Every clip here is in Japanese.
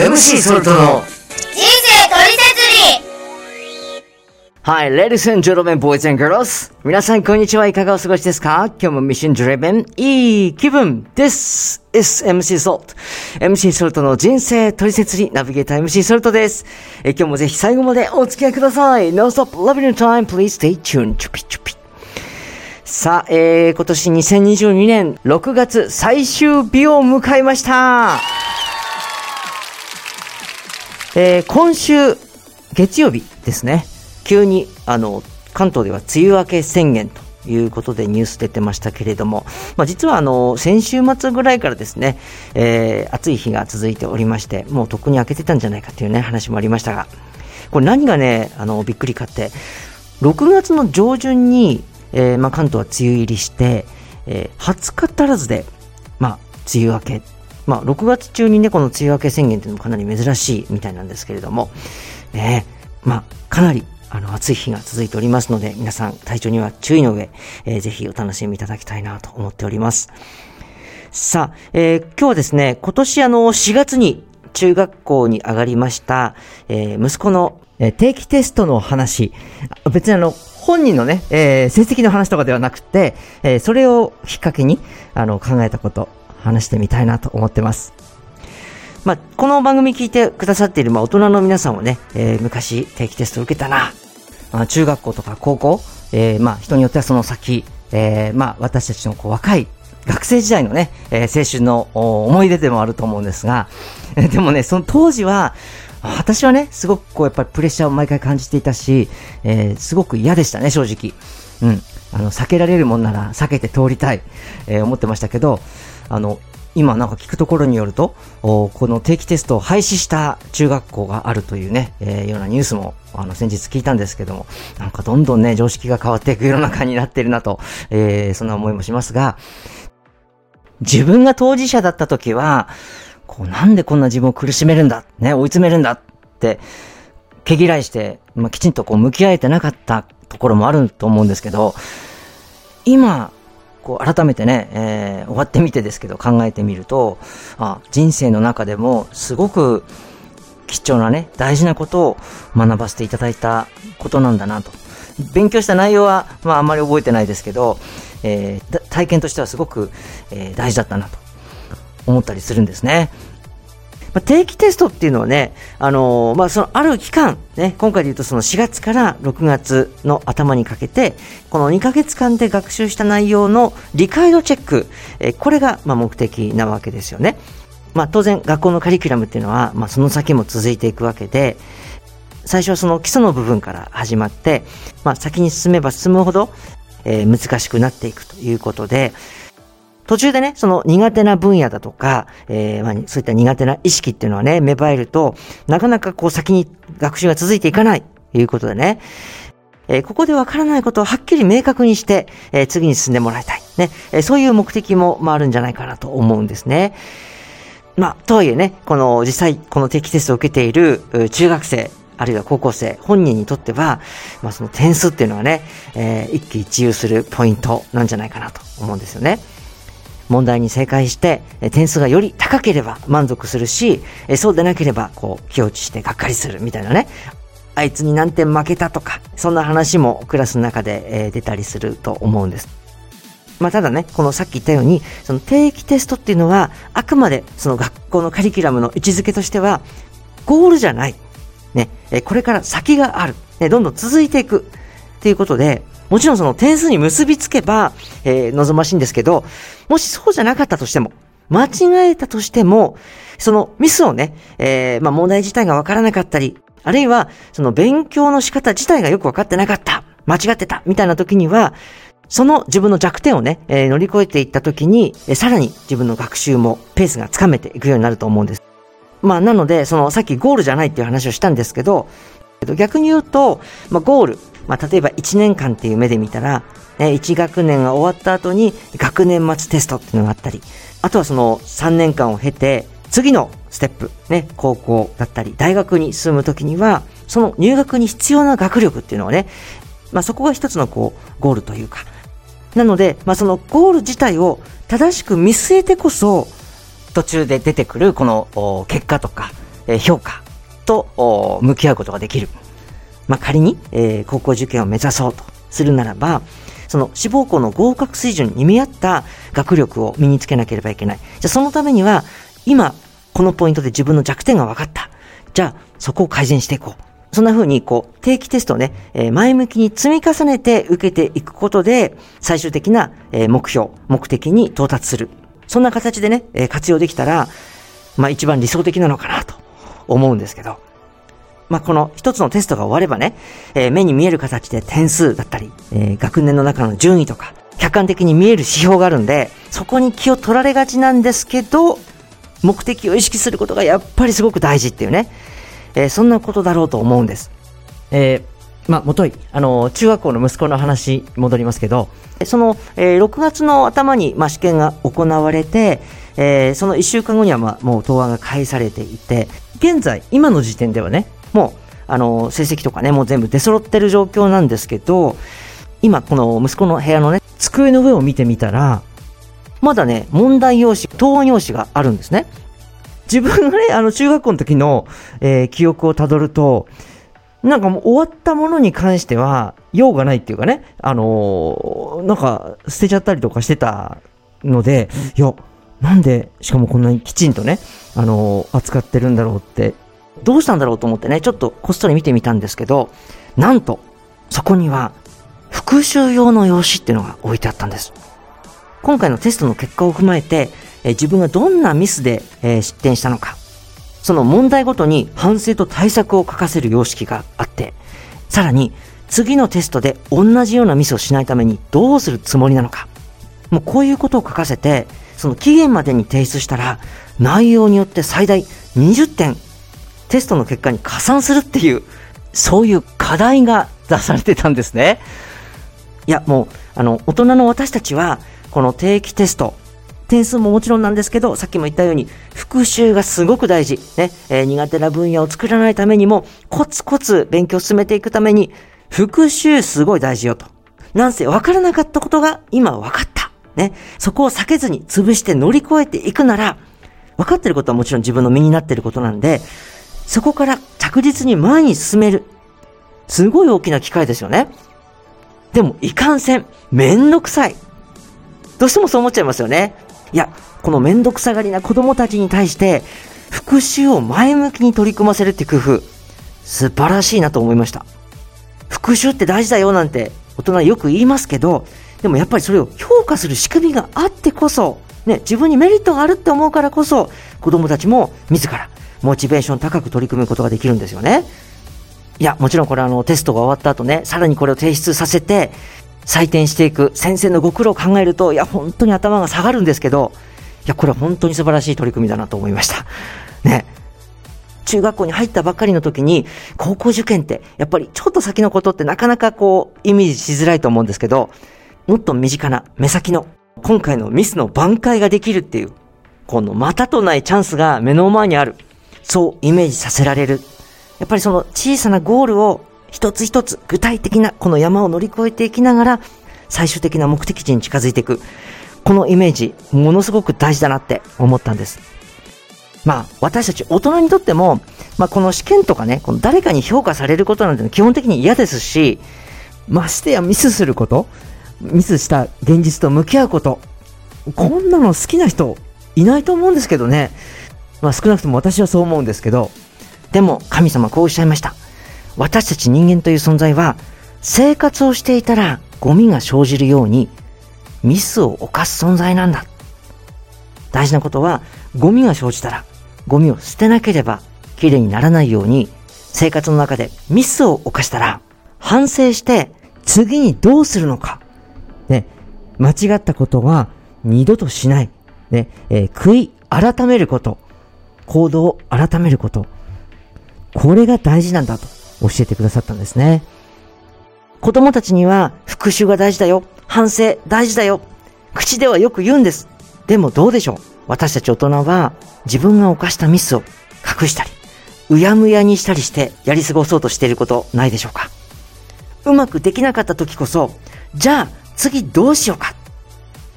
MC ソルトの人生トリセツリ Hi, ladies and gentlemen, boys and girls. 皆さん、こんにちは。いかがお過ごしですか？今日もミッション driven いい気分 This is MC Salt. MC ソルトの人生トリセツリナビゲーター MC ソルトです。え今日もぜひ最後までお付き合いください。No stop loving your time. Please stay tuned. チュピチュピ。さあ、えー、今年2022年6月最終日を迎えました。えー、今週月曜日ですね。急に、あの、関東では梅雨明け宣言ということでニュース出てましたけれども、まあ、実はあの、先週末ぐらいからですね、えー、暑い日が続いておりまして、もうとっくに明けてたんじゃないかというね、話もありましたが、これ何がね、あの、びっくりかって、6月の上旬に、えーまあ、関東は梅雨入りして、えー20日足らずで、まあ、梅雨明け。まあ、6月中にね、この梅雨明け宣言というのもかなり珍しいみたいなんですけれども、ね、まあ、かなり、あの、暑い日が続いておりますので、皆さん、体調には注意の上、えーぜひお楽しみいただきたいなと思っております。さあ、えー今日はですね、今年あの、4月に中学校に上がりました、えー息子の、えー定期テストの話、別にあの、本人のね、えー成績の話とかではなくて、えーそれをきっかけに、あの、考えたこと、話してみたいなと思ってます。まあ、この番組聞いてくださっている、まあ、大人の皆さんもね、えー昔定期テスト受けたな。まあ、中学校とか高校、えーまあ、人によってはその先、えーまあ、私たちのこう若い学生時代のね、えー青春の思い出でもあると思うんですが、えーでもね、その当時は、私はね、すごくこう、やっぱりプレッシャーを毎回感じていたし、えーすごく嫌でしたね、正直。うん。あの、避けられるもんなら避けて通りたい、えー思ってましたけど、あの、今なんか聞くところによると、この定期テストを廃止した中学校があるというね、えーようなニュースも、あの、先日聞いたんですけども、なんかどんどんね、常識が変わっていく世の中になってるなと、えーそんな思いもしますが、自分が当事者だった時は、こう、なんでこんな自分を苦しめるんだ、ね、追い詰めるんだって、毛嫌いして、まあ、きちんとこう向き合えてなかったところもあると思うんですけど、今、こう改めてね、えー終わってみてですけど考えてみると、あ人生の中でもすごく貴重なね、大事なことを学ばせていただいたことなんだなと。勉強した内容は、まああんまり覚えてないですけど、えー体験としてはすごく、えー大事だったなと思ったりするんですね。まあ、定期テストっていうのはね、あのーまあ、そのある期間、ね、今回で言うとその4月から6月の頭にかけて、この2ヶ月間で学習した内容の理解度チェック、えこれがま目的なわけですよね。まあ、当然学校のカリキュラムっていうのは、まあ、その先も続いていくわけで、最初はその基礎の部分から始まって、まあ、先に進めば進むほど、えー難しくなっていくということで、途中でね、その苦手な分野だとか、えーまあ、そういった苦手な意識っていうのはね、芽生えると、なかなかこう先に学習が続いていかないということでね、えーここでわからないことをはっきり明確にして、えー次に進んでもらいたい。ね、えそういう目的も、まあ、あるんじゃないかなと思うんですね。まあ、とはいえね、この実際この定期テストを受けている中学生、あるいは高校生、本人にとっては、まあその点数っていうのはね、えー一喜一憂するポイントなんじゃないかなと思うんですよね。問題に正解して、点数がより高ければ満足するし、そうでなければ、こう、気落ちしてがっかりするみたいなね。あいつに何点負けたとか、そんな話もクラスの中で、出たりすると思うんです。まあ、ただね、このさっき言ったように、その定期テストっていうのは、あくまでその学校のカリキュラムの位置づけとしては、ゴールじゃない。ね、これから先がある。ね、どんどん続いていく。っていうことで、もちろんその点数に結びつけば、えー望ましいんですけど、もしそうじゃなかったとしても、間違えたとしても、そのミスをね、えーまあ問題自体がわからなかったり、あるいは、その勉強の仕方自体がよくわかってなかった、間違ってた、みたいな時には、その自分の弱点をね、えー乗り越えていった時に、えーさらに自分の学習もペースがつかめていくようになると思うんです。まあ、なので、その、さっきゴールじゃないっていう話をしたんですけど、逆に言うと、まあ、ゴール、まあ、例えば1年間っていう目で見たら、ね、1学年が終わった後に学年末テストっていうのがあったり、あとはその3年間を経て、次のステップ、ね、高校だったり、大学に進むときには、その入学に必要な学力っていうのはね、まあ、そこが一つのこう、ゴールというか。なので、まあ、そのゴール自体を正しく見据えてこそ、途中で出てくるこの結果とか、評価と向き合うことができる。まあ、仮に、えー高校受験を目指そうとするならば、その志望校の合格水準に見合った学力を身につけなければいけない。じゃあそのためには、今、このポイントで自分の弱点が分かった。じゃあ、そこを改善していこう。そんな風に、こう、定期テストをね、え前向きに積み重ねて受けていくことで、最終的な、え目標、目的に到達する。そんな形でね、え活用できたら、まあ一番理想的なのかなと思うんですけど。まあこの一つのテストが終わればね、えー目に見える形で点数だったり、えー学年の中の順位とか、客観的に見える指標があるんで、そこに気を取られがちなんですけど、目的を意識することがやっぱりすごく大事っていうね、えーそんなことだろうと思うんです。えーまあ、もとい、あの、中学校の息子の話戻りますけど、その、えー6月の頭に、まあ、試験が行われて、えーその1週間後には、まあ、もう答案が返されていて、現在、今の時点ではね、もう、あの、成績とかね、もう全部出揃ってる状況なんですけど、今、この息子の部屋のね、机の上を見てみたら、まだね、問題用紙、答案用紙があるんですね。自分がね、あの、中学校の時の、えー記憶をたどると、なんかもう終わったものに関しては、用がないっていうかね、あのーなんか捨てちゃったりとかしてたので、いや、なんで、しかもこんなにきちんとね、あのー扱ってるんだろうって、どうしたんだろうと思ってね、ちょっとこっそり見てみたんですけど、なんと、そこには、復習用の用紙っていうのが置いてあったんです。今回のテストの結果を踏まえて、え自分がどんなミスで、えー失点したのか、その問題ごとに反省と対策を書かせる様式があって、さらに次のテストで同じようなミスをしないためにどうするつもりなのか。もうこういうことを書かせて、その期限までに提出したら、内容によって最大20点、テストの結果に加算するっていう、そういう課題が出されてたんですね。いや、もう、あの、大人の私たちは、この定期テスト、点数ももちろんなんですけど、さっきも言ったように、復習がすごく大事。ね、えー苦手な分野を作らないためにも、コツコツ勉強を進めていくために、復習すごい大事よと。なんせ分からなかったことが今分かった。ね、そこを避けずに潰して乗り越えていくなら、分かってることはもちろん自分の身になっていることなんで、そこから着実に前に進める。すごい大きな機会ですよね。でも、いかんせん、めんどくさい。どうしてもそう思っちゃいますよね。いや、このめんどくさがりな子供たちに対して、復習を前向きに取り組ませるって工夫、素晴らしいなと思いました。復習って大事だよなんて大人よく言いますけど、でもやっぱりそれを評価する仕組みがあってこそ、ね、自分にメリットがあるって思うからこそ、子供たちも自らモチベーション高く取り組むことができるんですよね。いや、もちろんこれあのテストが終わった後ね、さらにこれを提出させて、採点していく先生のご苦労を考えると、いや、本当に頭が下がるんですけど、いや、これは本当に素晴らしい取り組みだなと思いました。ね。中学校に入ったばっかりの時に、高校受験って、やっぱりちょっと先のことってなかなかこう、イメージしづらいと思うんですけど、もっと身近な目先の、今回のミスの挽回ができるっていう、このまたとないチャンスが目の前にある。そうイメージさせられる。やっぱりその小さなゴールを一つ一つ具体的なこの山を乗り越えていきながら最終的な目的地に近づいていく。このイメージ、ものすごく大事だなって思ったんです。まあ、私たち大人にとっても、まあ、この試験とかね、この誰かに評価されることなんて基本的に嫌ですし、ましてやミスすること、ミスした現実と向き合うこと、こんなの好きな人いないと思うんですけどね。まあ、少なくとも私はそう思うんですけど、でも神様こうおっしゃいました。私たち人間という存在は、生活をしていたらゴミが生じるように、ミスを犯す存在なんだ。大事なことは、ゴミが生じたら、ゴミを捨てなければきれいにならないように、生活の中でミスを犯したら、反省して、次にどうするのか。ね、間違ったことは二度としない。ね、えー悔い改めること。行動を改めること。これが大事なんだと教えてくださったんですね。子供たちには復習が大事だよ。反省大事だよ。口ではよく言うんです。でもどうでしょう私たち大人は自分が犯したミスを隠したり、うやむやにしたりしてやり過ごそうとしていることないでしょうかうまくできなかった時こそ、じゃあ次どうしようか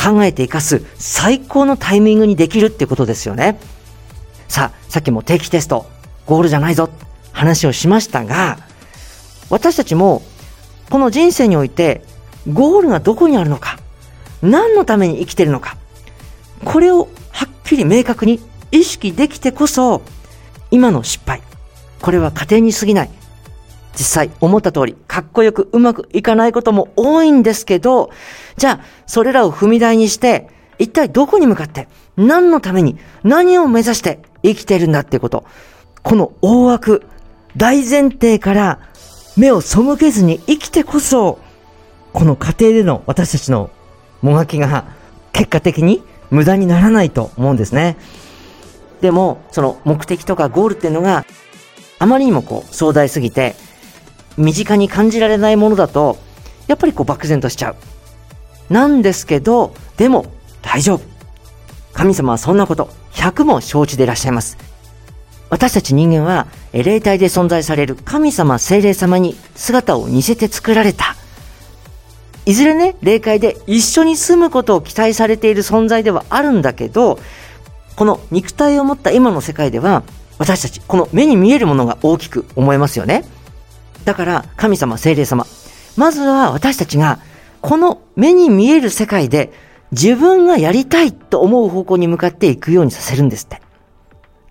考えて生かす最高のタイミングにできるってことですよね。さあ、さっきも定期テスト、ゴールじゃないぞ、話をしましたが、私たちも、この人生において、ゴールがどこにあるのか、何のために生きてるのか、これをはっきり明確に意識できてこそ、今の失敗、これは家庭に過ぎない。実際思った通り、かっこよくうまくいかないことも多いんですけど、じゃあ、それらを踏み台にして、一体どこに向かって、何のために、何を目指して生きてるんだっていうこと。この大枠、大前提から目を背けずに生きてこそ、この家庭での私たちのもがきが結果的に無駄にならないと思うんですね。でも、その目的とかゴールっていうのがあまりにもこう壮大すぎて身近に感じられないものだとやっぱりこう漠然としちゃう。なんですけど、でも大丈夫。神様はそんなこと100も承知でいらっしゃいます。私たち人間は霊体で存在される神様精霊様に姿を似せて作られた。いずれね、霊界で一緒に住むことを期待されている存在ではあるんだけど、この肉体を持った今の世界では、私たち、この目に見えるものが大きく思えますよね。だから、神様、精霊様、まずは私たちが、この目に見える世界で自分がやりたいと思う方向に向かっていくようにさせるんですって。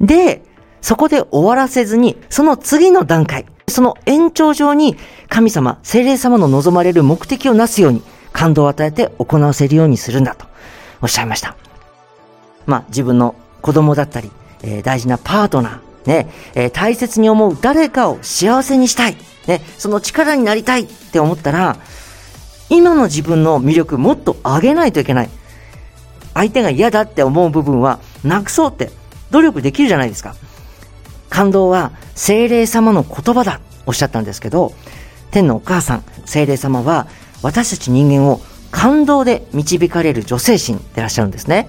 で、そこで終わらせずに、その次の段階、その延長上に神様、精霊様の望まれる目的をなすように感動を与えて行わせるようにするんだとおっしゃいました。まあ自分の子供だったり、えー、大事なパートナー、ね、えー、大切に思う誰かを幸せにしたい、ね、その力になりたいって思ったら、今の自分の魅力もっと上げないといけない。相手が嫌だって思う部分はなくそうって努力できるじゃないですか。感動は精霊様の言葉だおっしゃったんですけど、天のお母さん、精霊様は私たち人間を感動で導かれる女性神でいらっしゃるんですね。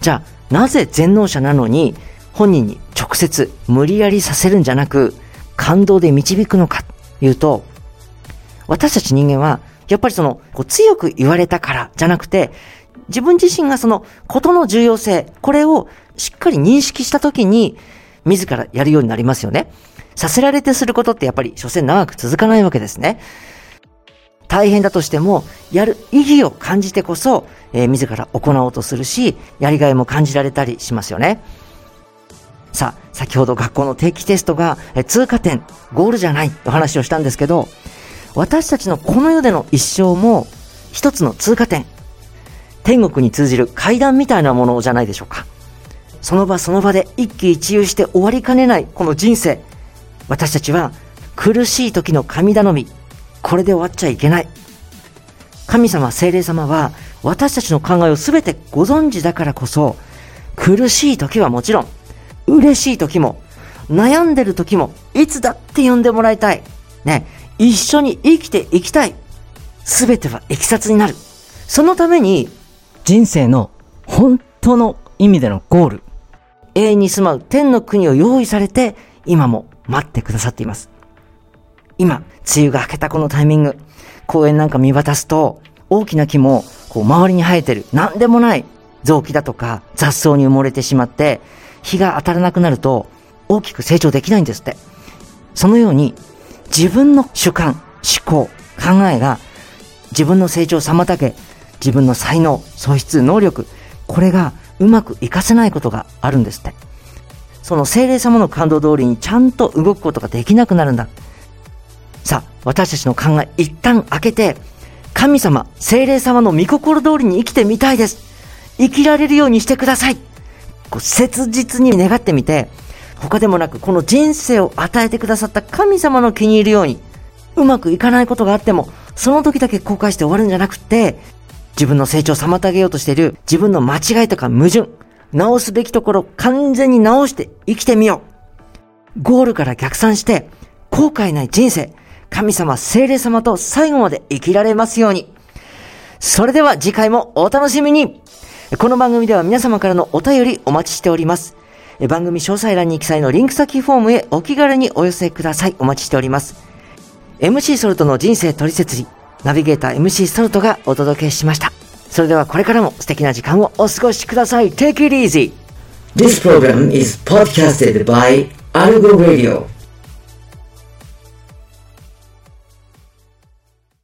じゃあ、なぜ全能者なのに本人に直接無理やりさせるんじゃなく感動で導くのかというと、私たち人間はやっぱりそのこう強く言われたからじゃなくて自分自身がそのことの重要性、これをしっかり認識したときに自らやるようになりますよね。させられてすることってやっぱり所詮長く続かないわけですね。大変だとしても、やる意義を感じてこそ、えー、自ら行おうとするし、やりがいも感じられたりしますよね。さあ、先ほど学校の定期テストが、え通過点、ゴールじゃないと話をしたんですけど、私たちのこの世での一生も一つの通過点、天国に通じる階段みたいなものじゃないでしょうか。その場その場で一喜一憂して終わりかねないこの人生。私たちは苦しい時の神頼み。これで終わっちゃいけない。神様、精霊様は私たちの考えを全てご存知だからこそ、苦しい時はもちろん、嬉しい時も、悩んでる時も、いつだって呼んでもらいたい。ね、一緒に生きていきたい。全ては行きさつになる。そのために、人生の本当の意味でのゴール、永遠に住まう天の国を用意されて、今も待ってくださっています。今、梅雨が明けたこのタイミング、公園なんか見渡すと、大きな木も、こう、周りに生えてる、なんでもない臓器だとか雑草に埋もれてしまって、日が当たらなくなると、大きく成長できないんですって。そのように、自分の主観、思考、考えが、自分の成長を妨げ、自分の才能、素質、能力、これがうまく活かせないことがあるんですって。その精霊様の感動通りにちゃんと動くことができなくなるんだ。さあ、私たちの考え一旦開けて、神様、精霊様の御心通りに生きてみたいです。生きられるようにしてください。こう切実に願ってみて、他でもなくこの人生を与えてくださった神様の気に入るように、うまくいかないことがあっても、その時だけ後悔して終わるんじゃなくて、自分の成長を妨げようとしている自分の間違いとか矛盾、直すべきところ完全に直して生きてみよう。ゴールから逆算して、後悔ない人生、神様、精霊様と最後まで生きられますように。それでは次回もお楽しみにこの番組では皆様からのお便りお待ちしております。番組詳細欄に記載のリンク先フォームへお気軽にお寄せください。お待ちしております。MC ソルトの人生取説に、ナビゲーター MC ソルトがお届けしました。それではこれからも素敵な時間をお過ごしください。Take it easy! This program is podcasted by Algo Radio.